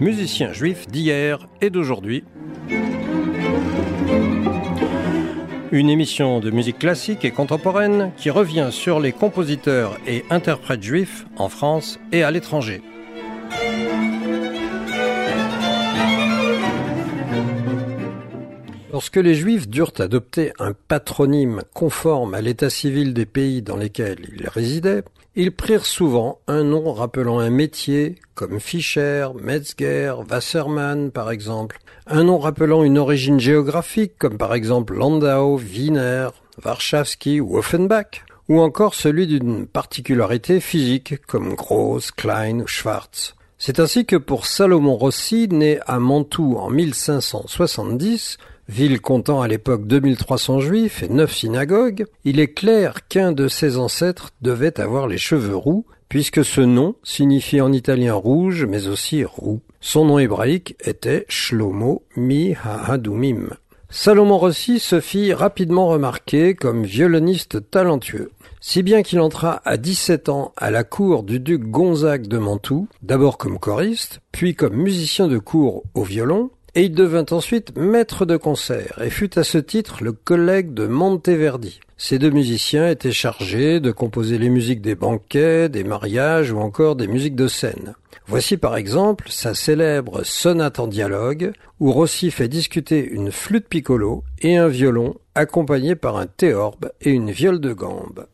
Musiciens juifs d'hier et d'aujourd'hui. Une émission de musique classique et contemporaine qui revient sur les compositeurs et interprètes juifs en France et à l'étranger. Lorsque les Juifs durent adopter un patronyme conforme à l'état civil des pays dans lesquels ils résidaient, ils prirent souvent un nom rappelant un métier, comme Fischer, Metzger, Wassermann par exemple, un nom rappelant une origine géographique, comme par exemple Landau, Wiener, Warszawski ou Offenbach, ou encore celui d'une particularité physique, comme Gross, Klein ou Schwarz. C'est ainsi que pour Salomon Rossi, né à Mantoue en 1570, ville comptant à l'époque 2300 juifs et neuf synagogues, il est clair qu'un de ses ancêtres devait avoir les cheveux roux, puisque ce nom signifie en italien rouge, mais aussi roux. Son nom hébraïque était Shlomo Mi Ha'adumim. Salomon Rossi se fit rapidement remarquer comme violoniste talentueux, si bien qu'il entra à 17 ans à la cour du duc Gonzague de Mantoue, d'abord comme choriste, puis comme musicien de cour au violon, et il devint ensuite maître de concert et fut à ce titre le collègue de Monteverdi. Ces deux musiciens étaient chargés de composer les musiques des banquets, des mariages ou encore des musiques de scène. Voici par exemple sa célèbre sonate en dialogue, où Rossi fait discuter une flûte piccolo et un violon accompagné par un théorbe et une viole de gambe.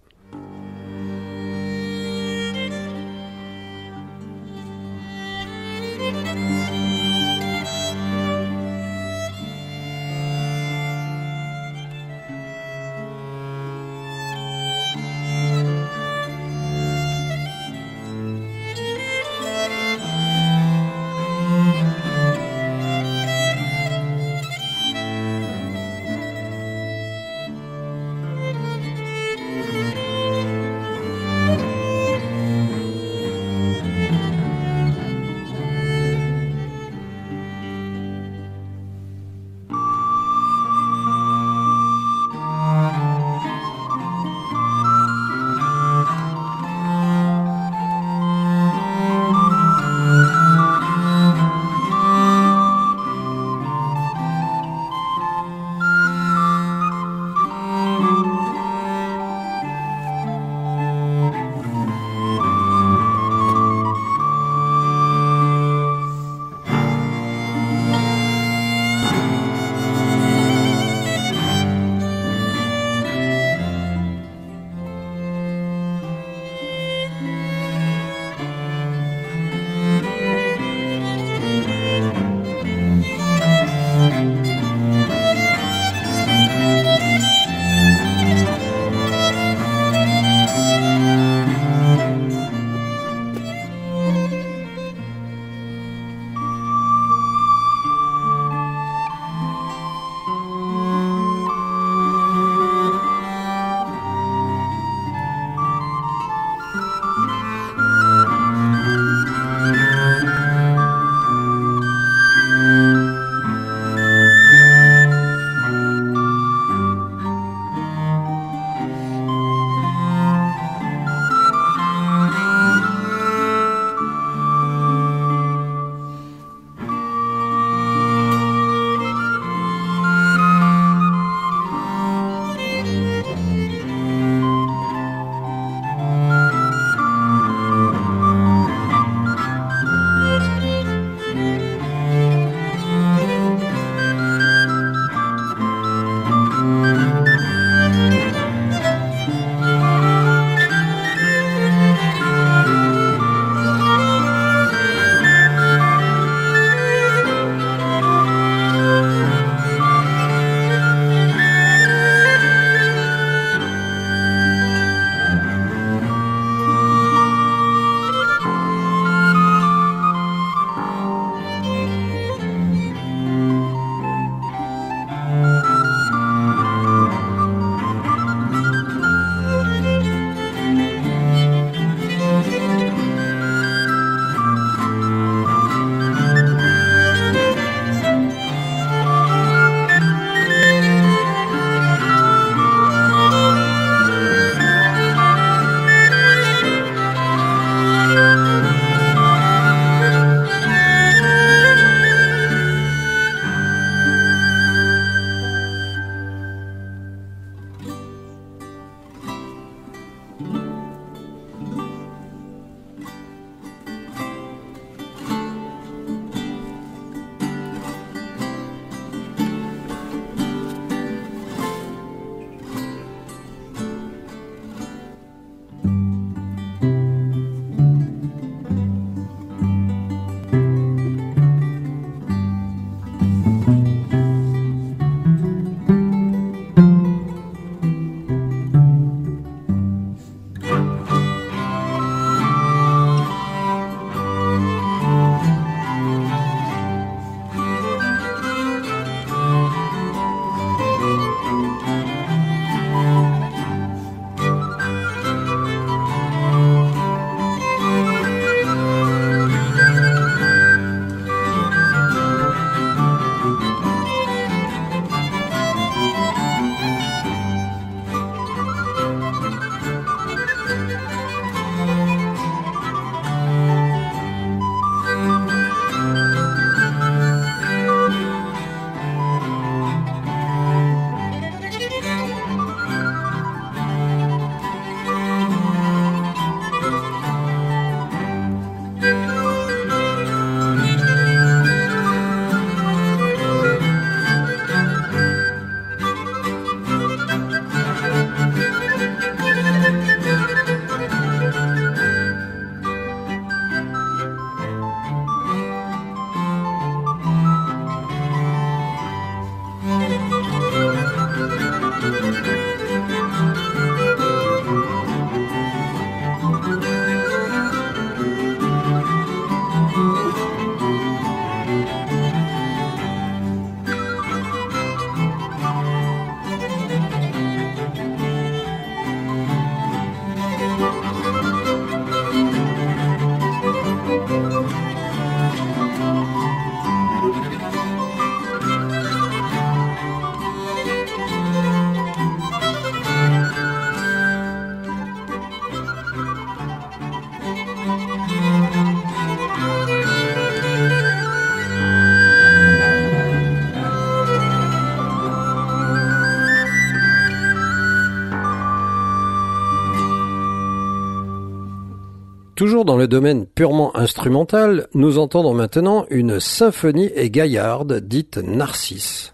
Toujours dans le domaine purement instrumental, nous entendons maintenant une symphonie et gaillarde dite Narcisse.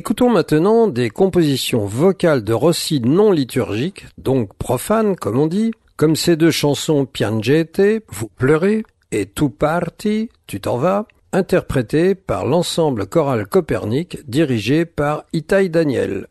Écoutons maintenant des compositions vocales de Rossi non liturgiques, donc profanes comme on dit, comme ces deux chansons Piangete, Vous pleurez, et Tu parti, Tu t'en vas, interprétées par l'ensemble choral Copernic dirigé par Itaï Daniel.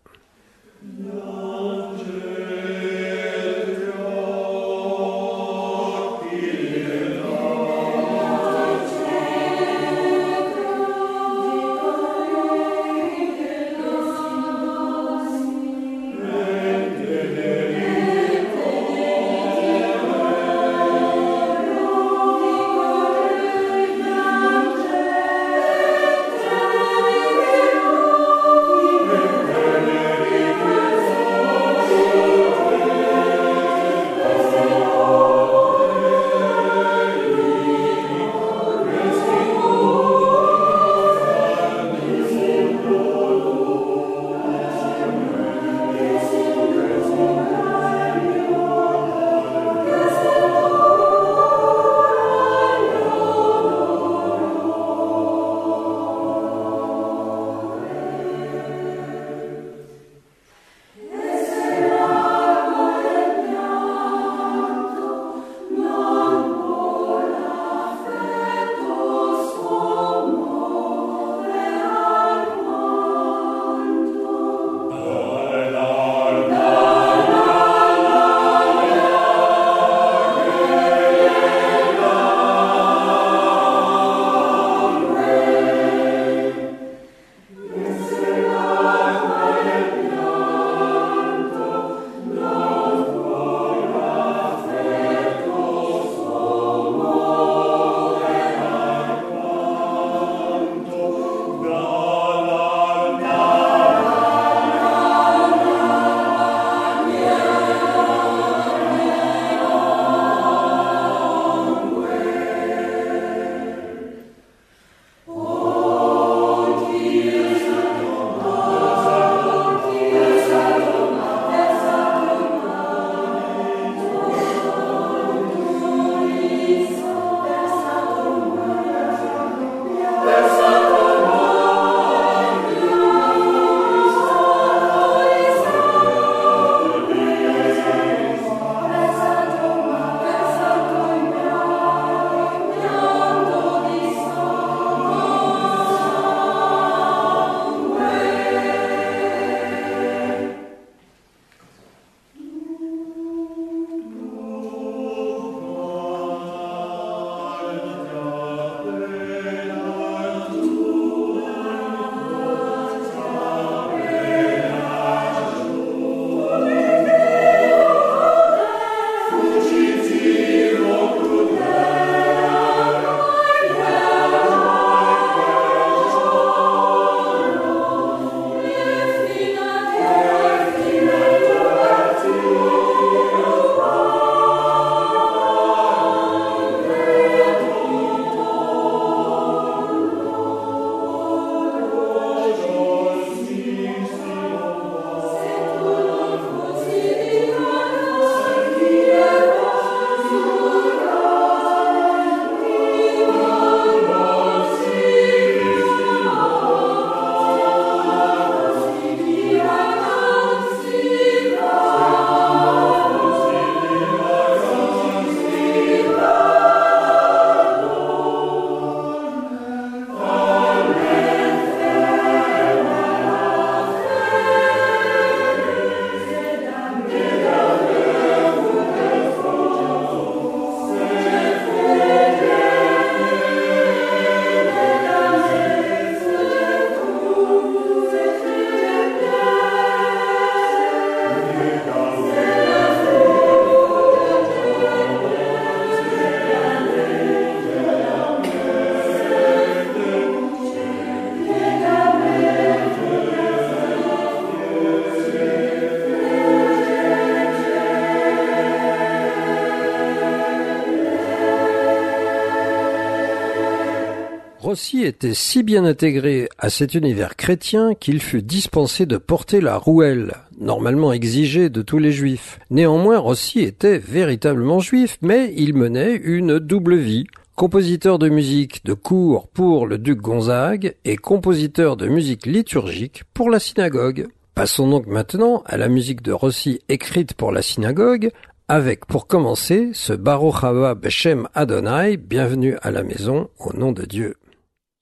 Rossi était si bien intégré à cet univers chrétien qu'il fut dispensé de porter la rouelle, normalement exigée de tous les juifs. Néanmoins, Rossi était véritablement juif, mais il menait une double vie. Compositeur de musique de cour pour le duc Gonzague et compositeur de musique liturgique pour la synagogue. Passons donc maintenant à la musique de Rossi écrite pour la synagogue, avec pour commencer ce Baruch Haba Beshem Adonai, bienvenue à la maison au nom de Dieu.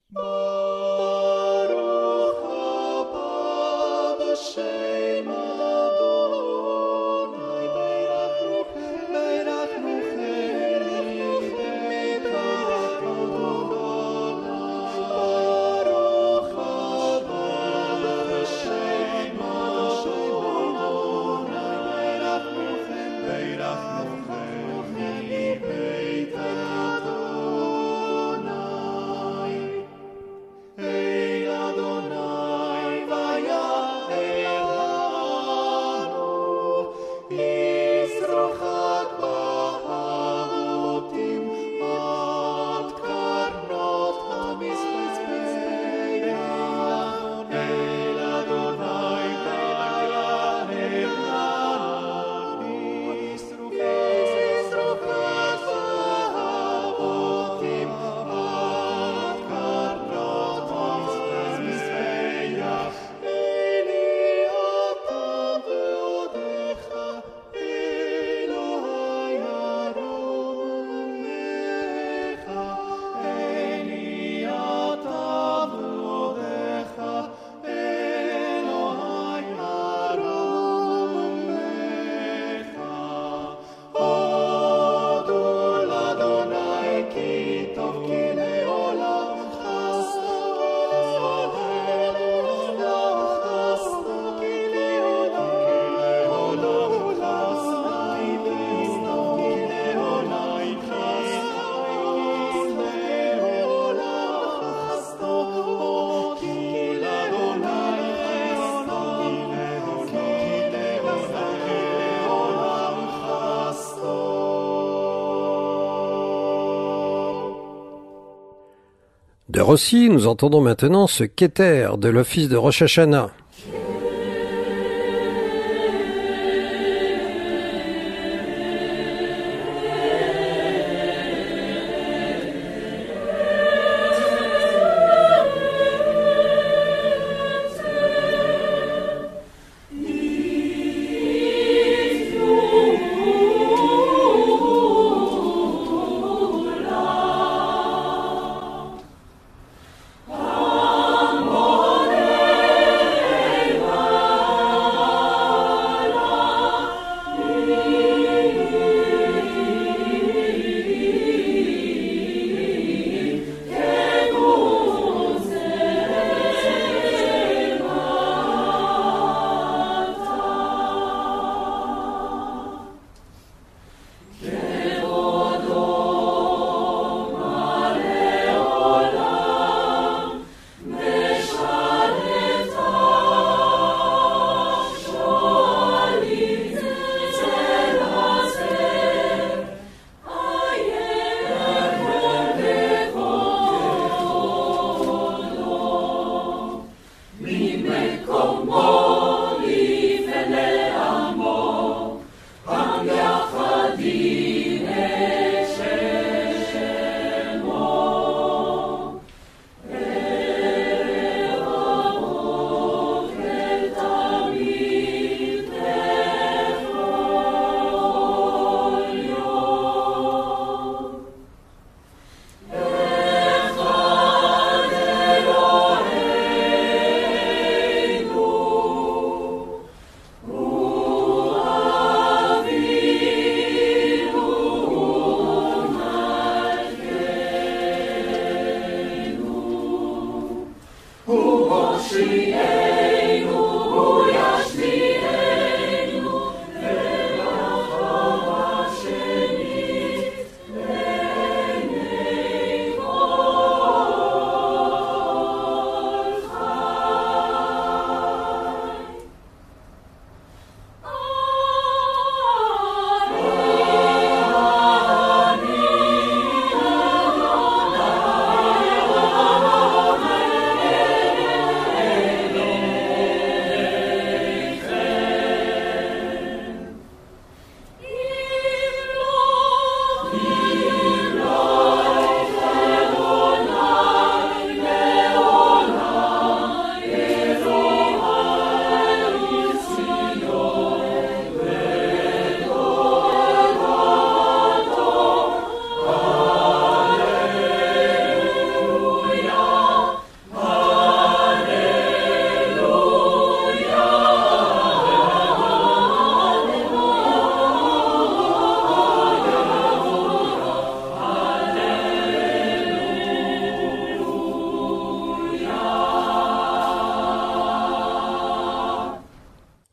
De Rossi, nous entendons maintenant ce Keter de l'office de Rosh.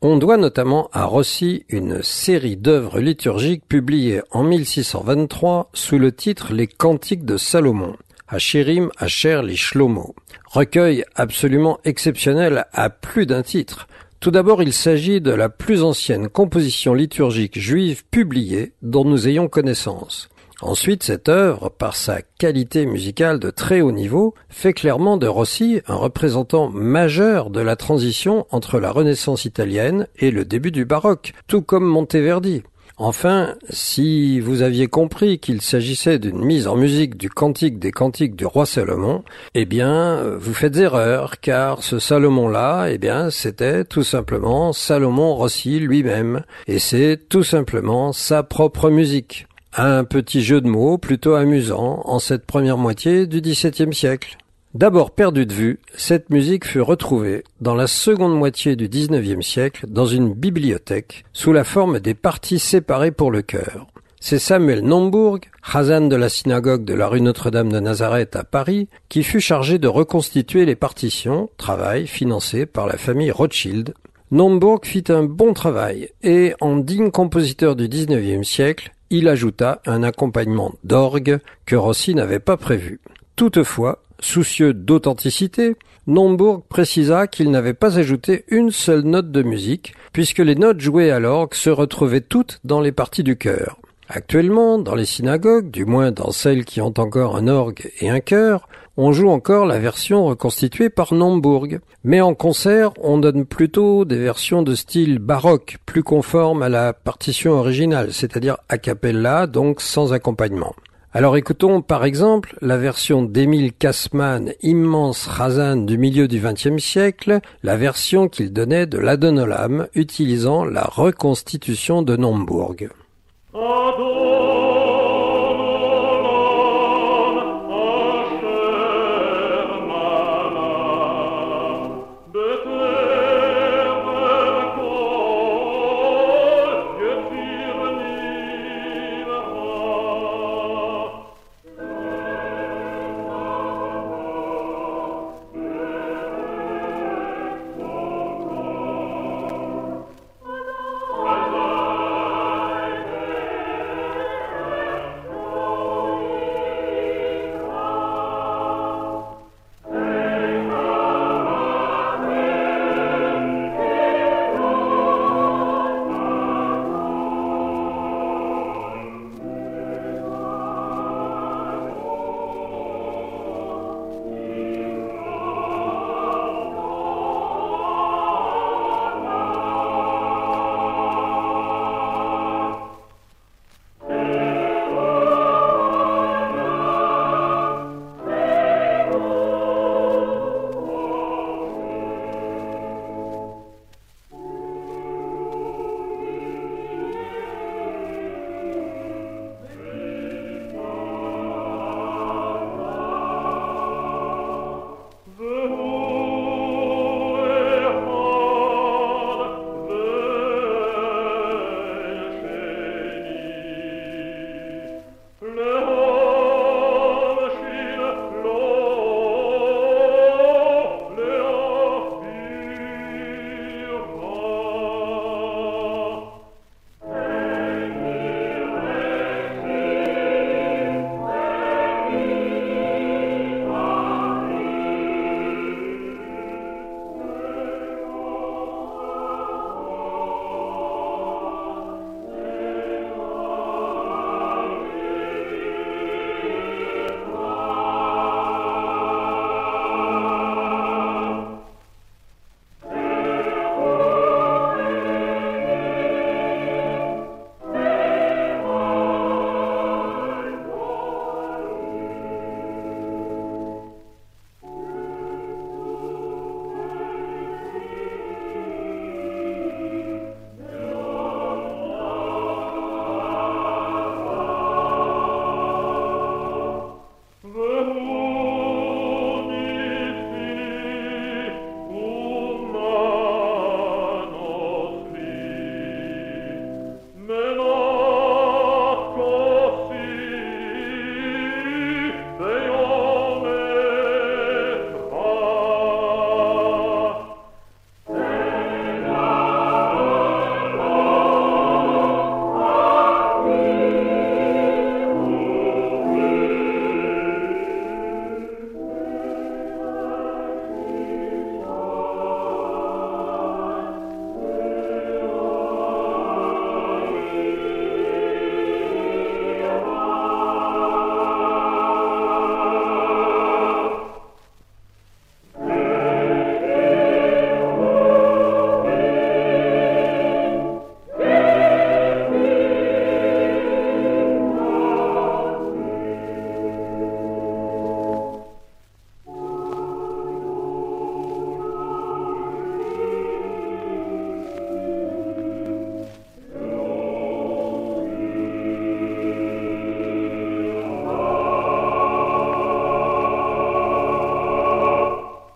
On doit notamment à Rossi une série d'œuvres liturgiques publiées en 1623 sous le titre Les Cantiques de Salomon, Hachirim Asher li Shlomo. Recueil absolument exceptionnel à plus d'un titre. Tout d'abord, il s'agit de la plus ancienne composition liturgique juive publiée dont nous ayons connaissance. Ensuite, cette œuvre, par sa qualité musicale de très haut niveau, fait clairement de Rossi un représentant majeur de la transition entre la Renaissance italienne et le début du baroque, tout comme Monteverdi. Enfin, si vous aviez compris qu'il s'agissait d'une mise en musique du cantique des cantiques du roi Salomon, eh bien, vous faites erreur, car ce Salomon-là, eh bien, c'était tout simplement Salomon Rossi lui-même, et c'est tout simplement sa propre musique. Un petit jeu de mots plutôt amusant en cette première moitié du XVIIe siècle. D'abord perdue de vue, cette musique fut retrouvée dans la seconde moitié du XIXe siècle dans une bibliothèque sous la forme des parties séparées pour le chœur. C'est Samuel Nombourg, Hazan de la synagogue de la rue Notre-Dame de Nazareth à Paris, qui fut chargé de reconstituer les partitions, travail financé par la famille Rothschild. Nombourg fit un bon travail et, en digne compositeur du XIXe siècle, il ajouta un accompagnement d'orgue que Rossi n'avait pas prévu. Toutefois, soucieux d'authenticité, Nombourg précisa qu'il n'avait pas ajouté une seule note de musique, puisque les notes jouées à l'orgue se retrouvaient toutes dans les parties du chœur. Actuellement, dans les synagogues, du moins dans celles qui ont encore un orgue et un chœur, on joue encore la version reconstituée par Nombourg. Mais en concert, on donne plutôt des versions de style baroque, plus conformes à la partition originale, c'est-à-dire a cappella, donc sans accompagnement. Alors écoutons par exemple la version d'Émile Kassmann, immense Razan du milieu du XXe siècle, la version qu'il donnait de l'Adonolam utilisant la reconstitution de Nombourg. Adoro.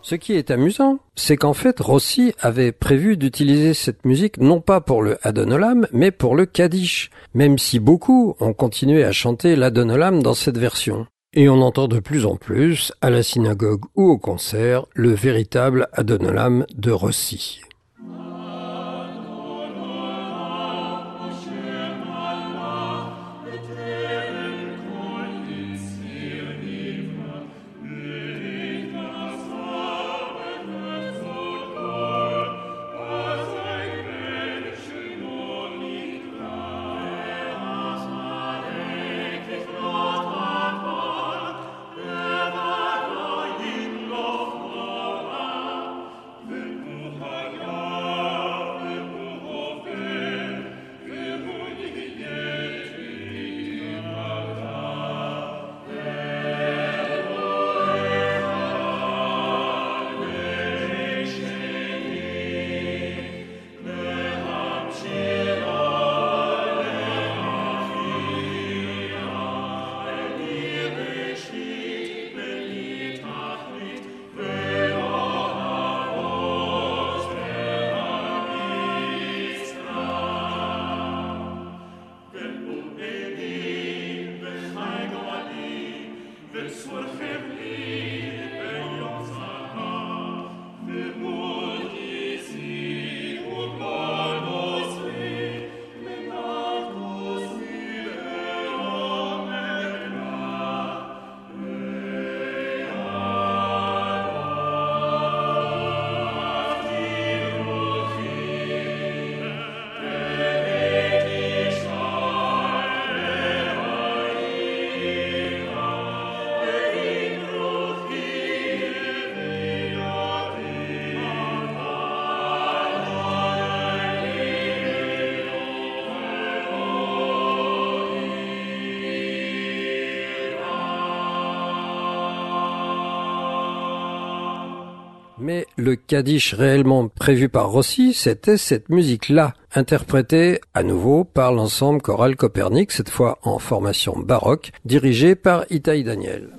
Ce qui est amusant, c'est qu'en fait Rossi avait prévu d'utiliser cette musique non pas pour le Adonolam, mais pour le Kaddish, même si beaucoup ont continué à chanter l'Adonolam dans cette version. Et on entend de plus en plus, à la synagogue ou au concert, le véritable Adonolam de Rossi. Mais le Kaddish réellement prévu par Rossi, c'était cette musique-là, interprétée à nouveau par l'ensemble choral Copernic, cette fois en formation baroque, dirigé par Itaï Daniel.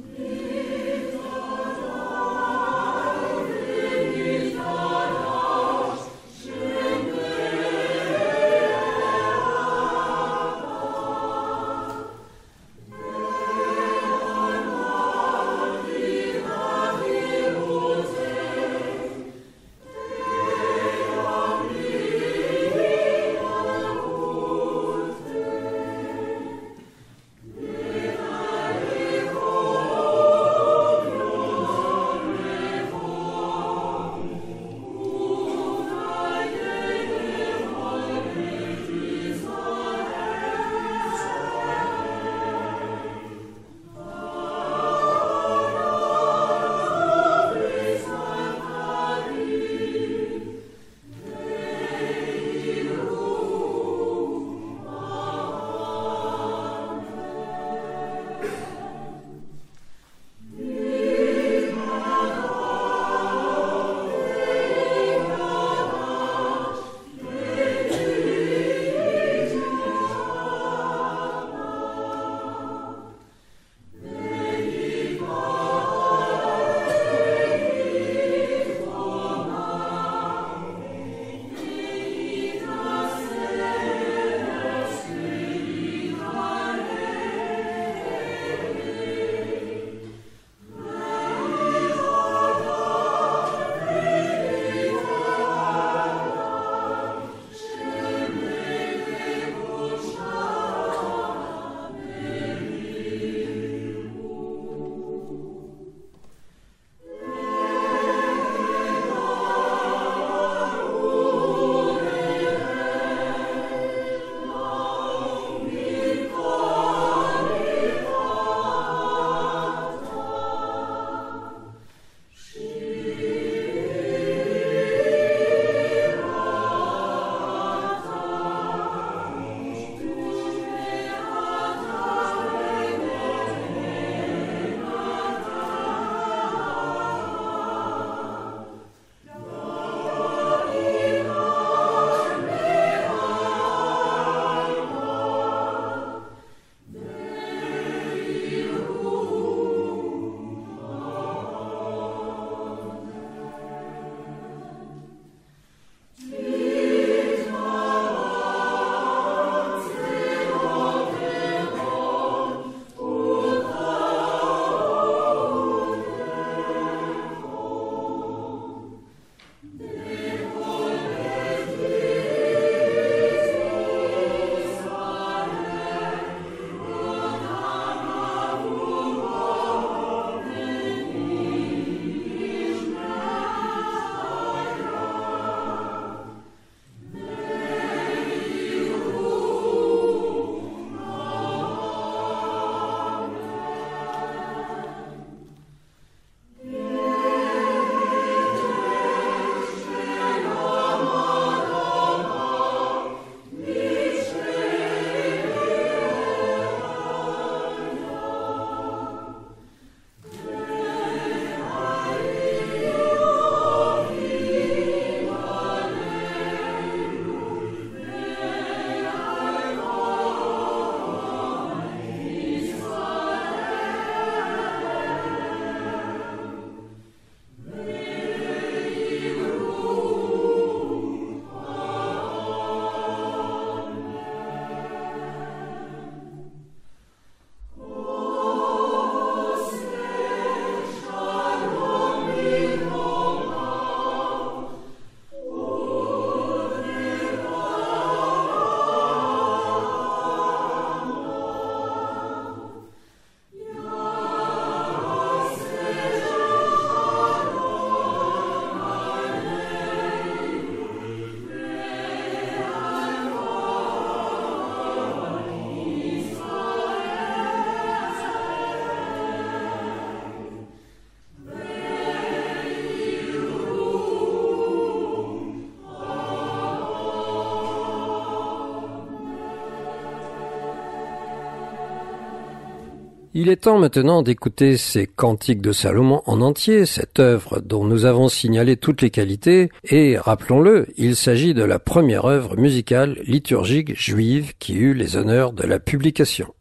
Il est temps maintenant d'écouter ces cantiques de Salomon en entier, cette œuvre dont nous avons signalé toutes les qualités, et rappelons-le, il s'agit de la première œuvre musicale liturgique juive qui eut les honneurs de la publication.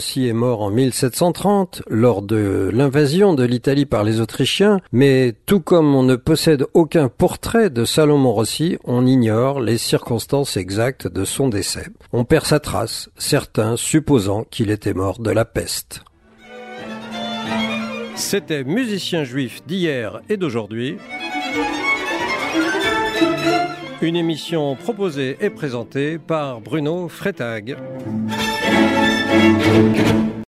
Rossi est mort en 1730 lors de l'invasion de l'Italie par les Autrichiens, mais tout comme on ne possède aucun portrait de Salomon Rossi, on ignore les circonstances exactes de son décès. On perd sa trace, certains supposant qu'il était mort de la peste. C'était Musicien juif d'hier et d'aujourd'hui. Une émission proposée et présentée par Bruno you.